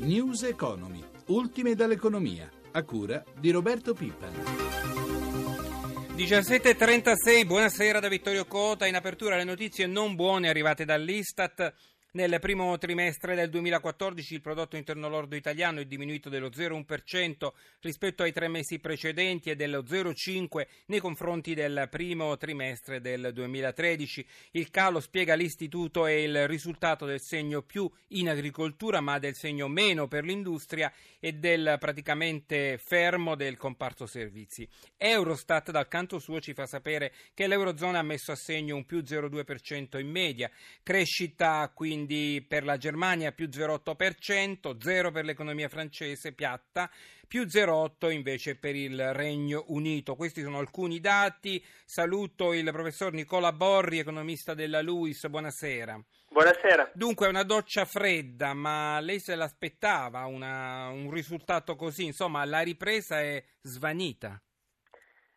News Economy, ultime dall'economia, a cura di Roberto Pippa. 17.36, buonasera da Vittorio Cota. In apertura le notizie non buone arrivate dall'Istat. Nel primo trimestre del 2014 il prodotto interno lordo italiano è diminuito dello 0,1% rispetto ai tre mesi precedenti e dello 0,5% nei confronti del primo trimestre del 2013. Il calo, spiega l'Istituto, è il risultato del segno più in agricoltura ma del segno meno per l'industria e del praticamente fermo del comparto servizi. Eurostat dal canto suo ci fa sapere che l'Eurozona ha messo a segno un più 0,2% in media, crescita quindi quindi per la Germania più 0,8%, 0 per l'economia francese piatta, più 0,8 invece per il Regno Unito. Questi sono alcuni dati. Saluto il professor Nicola Borri, economista della LUIS. Buonasera. Buonasera. Dunque, una doccia fredda, ma lei se l'aspettava una, un risultato così? Insomma, la ripresa è svanita.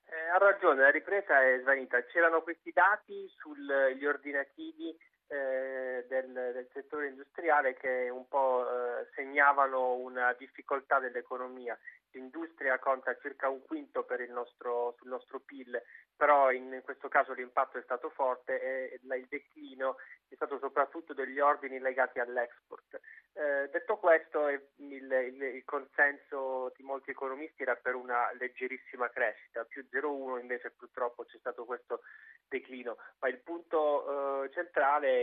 Eh, ha ragione, la ripresa è svanita. C'erano questi dati sugli ordinativi eh, del, del, settore industriale che un po' eh, segnavano una difficoltà dell'economia. L'industria conta circa un quinto nostro, sul nostro PIL, però in, in, questo caso l'impatto è stato forte e il declino è stato soprattutto degli ordini legati all'export. Eh, detto questo, il, il, il, consenso di molti economisti era per una leggerissima crescita, più 0,1 invece purtroppo c'è stato questo declino, ma il punto eh, centrale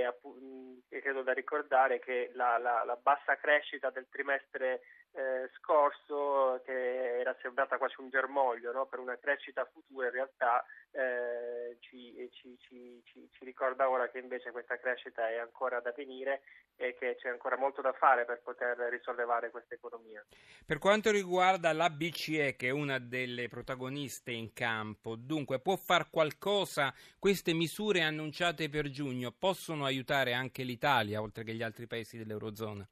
è credo da ricordare che la, la, la bassa crescita del trimestre eh, scorso che era sembrata quasi un germoglio no? per una crescita futura in realtà eh, ci, ci, ci, ci, ricorda ora che invece questa crescita è ancora da venire e che c'è ancora molto da fare per poter risollevare questa economia. Per quanto riguarda la BCE che è una delle protagoniste in campo, dunque può far qualcosa? Queste misure annunciate per giugno possono aiutare anche l'Italia oltre che gli altri paesi dell'Eurozona?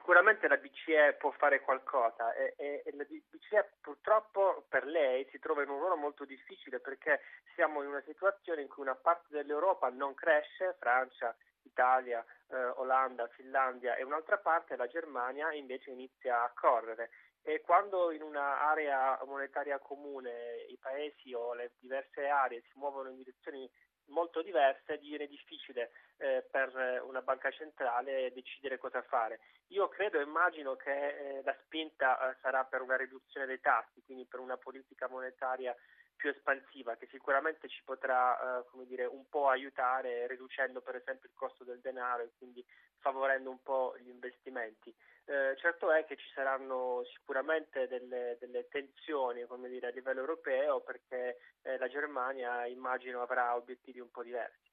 Sicuramente la BCE può fare qualcosa e, e, e, la BCE purtroppo per lei si trova in un ruolo molto difficile perché siamo in una situazione in cui una parte dell'Europa non cresce, Francia, Italia, eh, Olanda, Finlandia e un'altra parte, la Germania, invece inizia a correre. E quando in un'area monetaria comune i paesi o le diverse aree si muovono in direzioni molto diverse diviene difficile eh, per una banca centrale decidere cosa fare. Io credo e immagino che eh, la spinta eh, sarà per una riduzione dei tassi, quindi per una politica monetaria più espansiva che sicuramente ci potrà eh, dire, un po' aiutare riducendo per esempio il costo del denaro e quindi favorendo un po' gli investimenti. Eh, certo è che ci saranno sicuramente delle, delle tensioni dire, a livello europeo perché eh, la Germania immagino avrà obiettivi un po' diversi.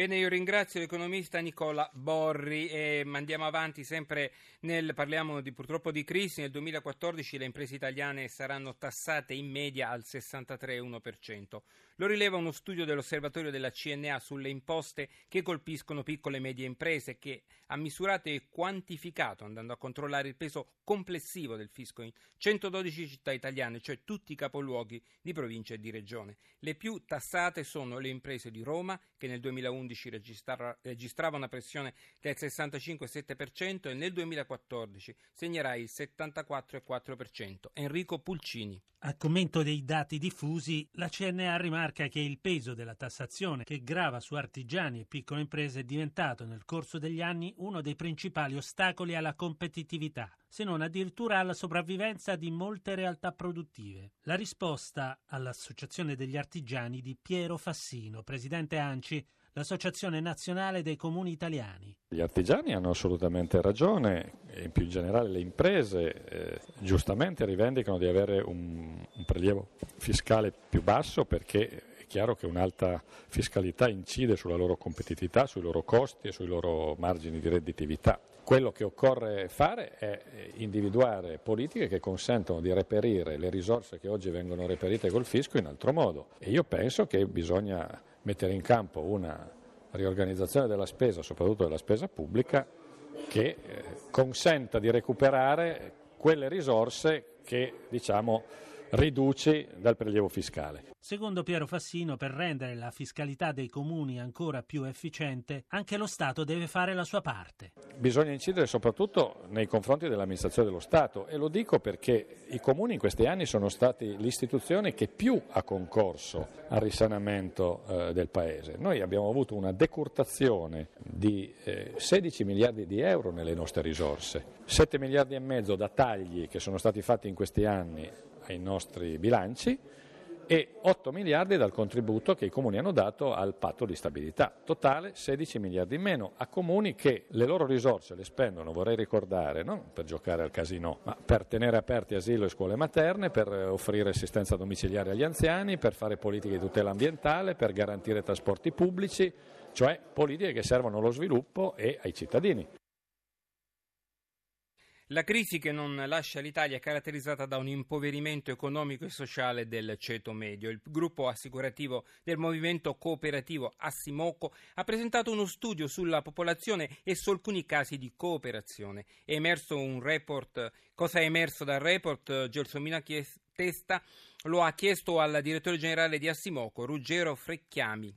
Bene, io ringrazio l'economista Nicola Borri e andiamo avanti sempre nel, parliamo di, purtroppo di crisi, nel 2014 le imprese italiane saranno tassate in media al 63,1%. Lo rileva uno studio dell'osservatorio della CNA sulle imposte che colpiscono piccole e medie imprese che ha misurato e quantificato andando a controllare il peso complessivo del fisco in 112 città italiane, cioè tutti i capoluoghi di provincia e di regione. Le più tassate sono le imprese di Roma che nel 2011 2011 registra, registrava una pressione del 65,7% e nel 2014 segnerà il 74,4%. Enrico Pulcini. A commento dei dati diffusi, la CNA rimarca che il peso della tassazione che grava su artigiani e piccole imprese è diventato nel corso degli anni uno dei principali ostacoli alla competitività se non addirittura alla sopravvivenza di molte realtà produttive. La risposta all'Associazione degli Artigiani di Piero Fassino, presidente ANCI, l'Associazione Nazionale dei Comuni Italiani. Gli artigiani hanno assolutamente ragione e in più in generale le imprese eh, giustamente rivendicano di avere un, un prelievo fiscale più basso perché è chiaro che un'alta fiscalità incide sulla loro competitività, sui loro costi e sui loro margini di redditività. Quello che occorre fare è individuare politiche che consentono di reperire le risorse che oggi vengono reperite col fisco in altro modo. E io penso che bisogna mettere in campo una riorganizzazione della spesa, soprattutto della spesa pubblica, che eh, consenta di recuperare quelle risorse che diciamo, riduci dal prelievo fiscale. Secondo Piero Fassino, per rendere la fiscalità dei comuni ancora più efficiente, anche lo Stato deve fare la sua parte. Bisogna incidere soprattutto nei confronti dell'amministrazione dello Stato e lo dico perché i comuni in questi anni sono stati l'istituzione che più ha concorso al risanamento eh, del Paese. Noi abbiamo avuto una decurtazione di eh, 16 miliardi di euro nelle nostre risorse, 7 miliardi e mezzo da tagli che sono stati fatti in questi anni ai nostri bilanci e 8 miliardi dal contributo che i comuni hanno dato al patto di stabilità. Totale 16 miliardi in meno a comuni che le loro risorse le spendono, vorrei ricordare, non per giocare al casino, ma per tenere aperti asilo e scuole materne, per offrire assistenza domiciliare agli anziani, per fare politiche di tutela ambientale, per garantire trasporti pubblici, cioè politiche che servono allo sviluppo e ai cittadini. La crisi che non lascia l'Italia è caratterizzata da un impoverimento economico e sociale del ceto medio. Il gruppo assicurativo del movimento cooperativo Assimoco ha presentato uno studio sulla popolazione e su alcuni casi di cooperazione. È emerso un report. Cosa è emerso dal report? Gelsomina Testa lo ha chiesto al direttore generale di Assimoco, Ruggero Frecchiami.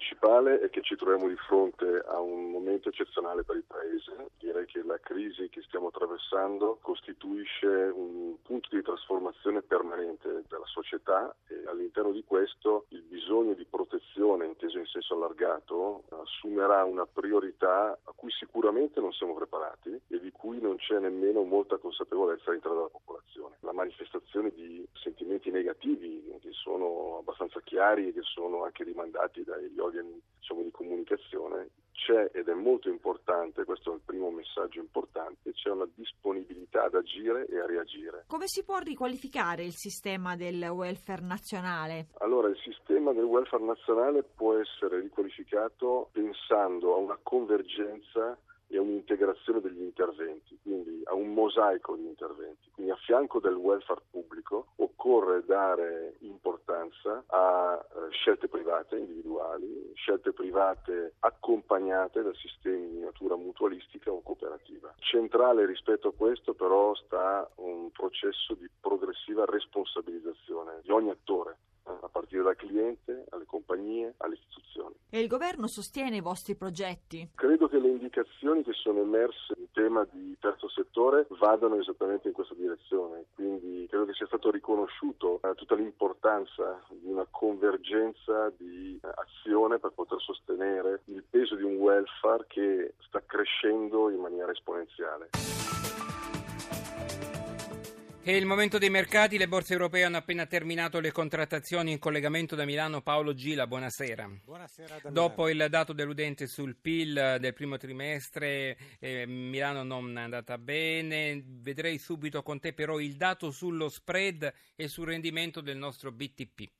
Principale è che ci troviamo di fronte a un momento eccezionale per il Paese. Direi che la crisi che stiamo attraversando costituisce un punto di trasformazione permanente della società e all'interno di questo il bisogno di protezione, inteso in senso allargato, assumerà una priorità a cui sicuramente non siamo preparati e di cui non c'è nemmeno molta consapevolezza all'interno della popolazione. La manifestazione di sentimenti negativi che sono abbastanza chiari e che sono anche rimandati dagli organi diciamo, di comunicazione c'è ed è molto importante, questo è il primo messaggio importante, c'è una disponibilità ad agire e a reagire. Come si può riqualificare il sistema del welfare nazionale? Allora, il sistema del welfare nazionale può essere riqualificato pensando a una convergenza e a un'integrazione degli interventi, quindi a un mosaico di interventi. Quindi a fianco del welfare pubblico occorre dare importanza a eh, scelte private individuali, scelte private accompagnate da sistemi di natura mutualistica o cooperativa. Centrale rispetto a questo però sta un processo di progressiva responsabilizzazione di ogni attore a partire dal cliente, alle compagnie, alle istituzioni. E il governo sostiene i vostri progetti? Credo che le indicazioni che sono emerse in tema di terzo settore vadano esattamente in questa direzione, quindi credo che sia stato riconosciuto eh, tutta l'importanza di una convergenza di eh, azione per poter sostenere il peso di un welfare che sta crescendo in maniera esponenziale. È il momento dei mercati, le borse europee hanno appena terminato le contrattazioni in collegamento da Milano. Paolo Gila, buonasera. Buonasera Dopo il dato deludente sul PIL del primo trimestre, eh, Milano non è andata bene. Vedrei subito con te però il dato sullo spread e sul rendimento del nostro BTP.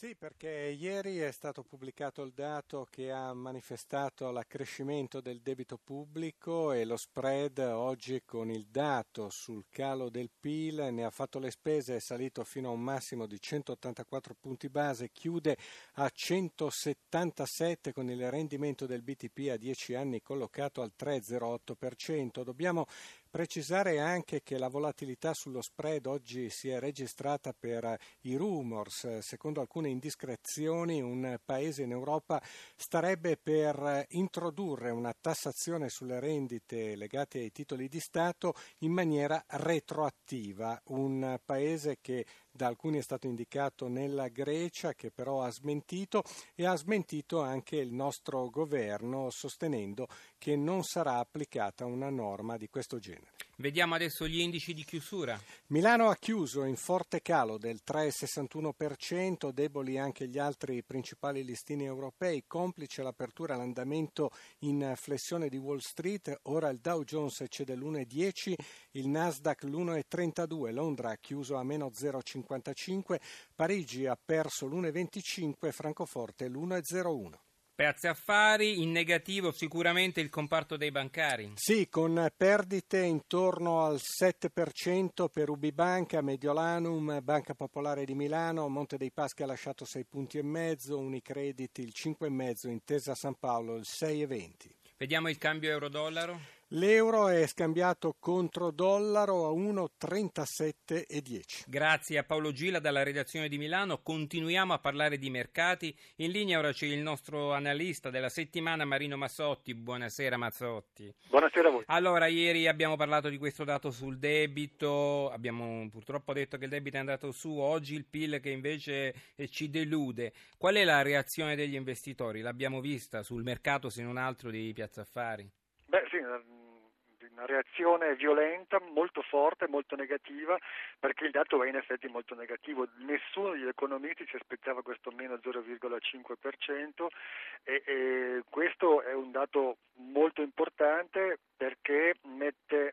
Sì, perché ieri è stato pubblicato il dato che ha manifestato l'accrescimento del debito pubblico e lo spread oggi con il dato sul calo del PIL ne ha fatto le spese, è salito fino a un massimo di 184 punti base, chiude a 177 con il rendimento del BTP a 10 anni collocato al 3,08%. Dobbiamo Precisare anche che la volatilità sullo spread oggi si è registrata per i rumors. Secondo alcune indiscrezioni un paese in Europa starebbe per introdurre una tassazione sulle rendite legate ai titoli di Stato in maniera retroattiva. Un paese che da alcuni è stato indicato nella Grecia che però ha smentito e ha smentito anche il nostro governo sostenendo che non sarà applicata una norma di questo genere. Vediamo adesso gli indici di chiusura. Milano ha chiuso in forte calo del 3,61%, deboli anche gli altri principali listini europei, complice l'apertura e l'andamento in flessione di Wall Street, ora il Dow Jones cede l'1,10, il Nasdaq l'1,32, Londra ha chiuso a meno 0,55, Parigi ha perso l'1,25, Francoforte l'1,01. Piazze affari, in negativo sicuramente il comparto dei bancari. Sì, con perdite intorno al 7% per Ubibanca, Mediolanum, Banca Popolare di Milano, Monte dei Paschi ha lasciato 6 punti e mezzo, Unicredit il 5,5, Intesa San Paolo il 6,20. Vediamo il cambio euro-dollaro. L'euro è scambiato contro dollaro a 1,37,10. Grazie a Paolo Gila dalla redazione di Milano. Continuiamo a parlare di mercati. In linea ora c'è il nostro analista della settimana Marino Mazzotti. Buonasera Mazzotti. Buonasera a voi. Allora, ieri abbiamo parlato di questo dato sul debito, abbiamo purtroppo detto che il debito è andato su, oggi il PIL che invece eh, ci delude. Qual è la reazione degli investitori? L'abbiamo vista sul mercato se non altro di Piazza Affari? Una reazione violenta, molto forte, molto negativa, perché il dato è in effetti molto negativo. Nessuno degli economisti si aspettava questo meno 0,5% e, e questo è un dato molto importante perché mette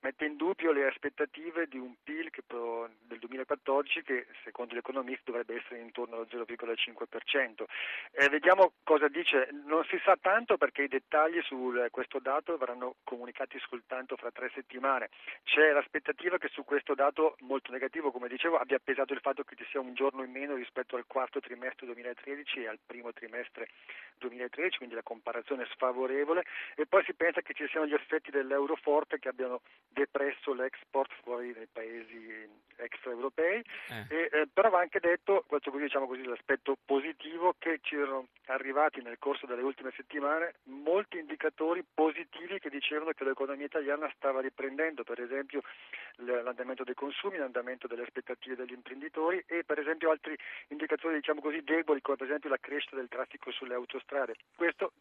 mette in dubbio le aspettative di un PIL che, del 2014 che secondo gli economisti dovrebbe essere intorno allo 0,5%. Eh, vediamo cosa dice, non si sa tanto perché i dettagli su questo dato verranno comunicati soltanto fra tre settimane. C'è l'aspettativa che su questo dato molto negativo, come dicevo, abbia pesato il fatto che ci sia un giorno in meno rispetto al quarto trimestre 2013 e al primo trimestre 2013, quindi la comparazione sfavorevole e poi si pensa che ci siano gli effetti dell'euro forte che abbiano depresso l'export fuori dai paesi extraeuropei, eh. E, eh, però va anche detto, questo così, diciamo così, l'aspetto positivo, che ci erano arrivati nel corso delle ultime settimane molti indicatori positivi che dicevano che l'economia italiana stava riprendendo, per esempio l'andamento dei consumi, l'andamento delle aspettative degli imprenditori e per esempio altri indicatori diciamo così deboli come per esempio la crescita del traffico sulle autostrade. Questo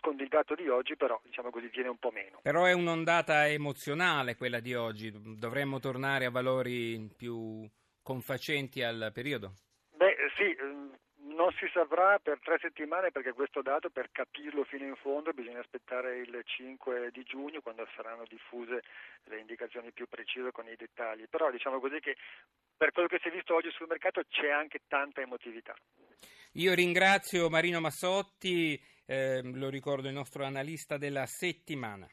con il dato di oggi però diciamo così viene un po' meno. Però è un'ondata emozionale quella di oggi, dovremmo tornare a valori più confacenti al periodo? Beh sì, ehm, non si saprà per tre settimane perché questo dato per capirlo fino in fondo bisogna aspettare il 5 di giugno quando saranno diffuse le indicazioni più precise con i dettagli, però diciamo così che per quello che si è visto oggi sul mercato c'è anche tanta emotività. Io ringrazio Marino Massotti eh, lo ricordo il nostro analista della settimana.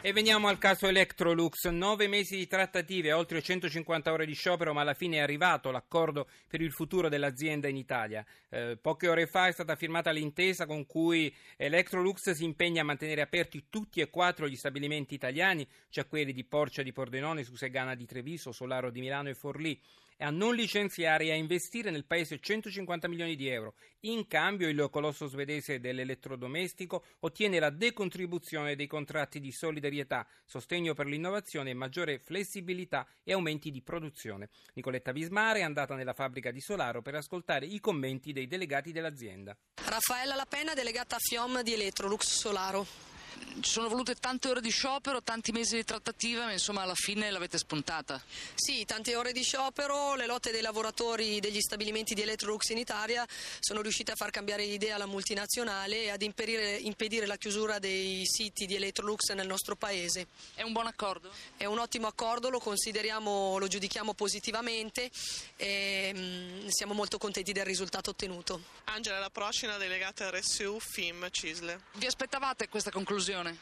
E veniamo al caso Electrolux, nove mesi di trattative, oltre 150 ore di sciopero, ma alla fine è arrivato l'accordo per il futuro dell'azienda in Italia. Eh, poche ore fa è stata firmata l'intesa con cui Electrolux si impegna a mantenere aperti tutti e quattro gli stabilimenti italiani, cioè quelli di Porcia di Pordenone, Susegana di Treviso, Solaro di Milano e Forlì a non licenziare e a investire nel paese 150 milioni di euro. In cambio il colosso svedese dell'elettrodomestico ottiene la decontribuzione dei contratti di solidarietà, sostegno per l'innovazione, maggiore flessibilità e aumenti di produzione. Nicoletta Vismare è andata nella fabbrica di Solaro per ascoltare i commenti dei delegati dell'azienda. Raffaella Lapenna, delegata a FIOM di Electrolux Solaro ci sono volute tante ore di sciopero, tanti mesi di trattativa, ma insomma alla fine l'avete spuntata. Sì, tante ore di sciopero, le lotte dei lavoratori degli stabilimenti di Electrolux in Italia sono riuscite a far cambiare idea alla multinazionale e ad impedire, impedire la chiusura dei siti di Electrolux nel nostro paese. È un buon accordo? È un ottimo accordo, lo consideriamo, lo giudichiamo positivamente e mh, mm, siamo molto contenti del risultato ottenuto. Angela La Procina, delegata RSU FIM Cisle. Vi aspettavate questa conclusione? conclusione.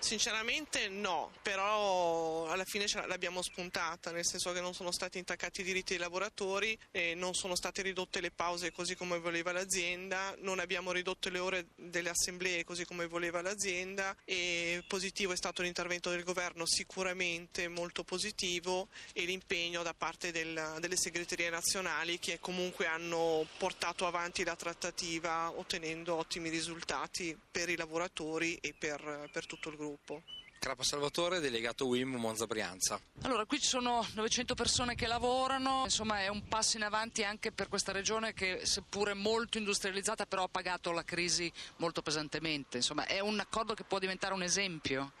Sinceramente no, però alla fine l'abbiamo spuntata, nel senso che non sono stati intaccati i diritti dei lavoratori, non sono state ridotte le pause così come voleva l'azienda, non abbiamo ridotto le ore delle assemblee così come voleva l'azienda e positivo è stato l'intervento del governo sicuramente molto positivo e l'impegno da parte del, delle segreterie nazionali che comunque hanno portato avanti la trattativa ottenendo ottimi risultati per i lavoratori e per, per tutto il gruppo gruppo. Crapa Salvatore, delegato WIM Monza Brianza. Allora, qui ci sono 900 persone che lavorano, insomma è un passo in avanti anche per questa regione che seppure molto industrializzata però ha pagato la crisi molto pesantemente, insomma è un accordo che può diventare un esempio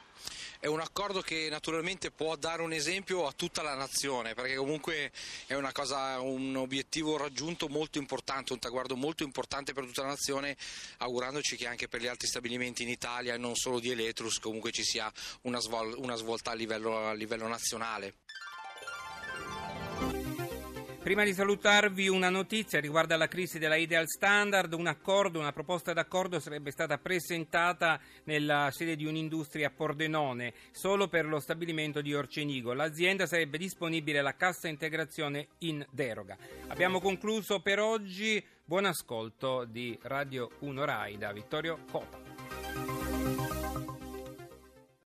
è un accordo che naturalmente può dare un esempio a tutta la nazione, perché comunque è cosa, un obiettivo raggiunto molto importante, un traguardo molto importante per tutta la nazione, augurandoci che anche per gli altri stabilimenti in Italia e non solo di Eletrus comunque ci sia una, svol- una svolta a livello, a livello nazionale. Prima di salutarvi una notizia riguardo alla crisi della Ideal Standard, un accordo, una proposta d'accordo sarebbe stata presentata nella sede di un'industria a Pordenone solo per lo stabilimento di Orcenigo. L'azienda sarebbe disponibile alla cassa integrazione in deroga. Abbiamo concluso per oggi, buon ascolto di Radio 1 Rai da Vittorio Cota.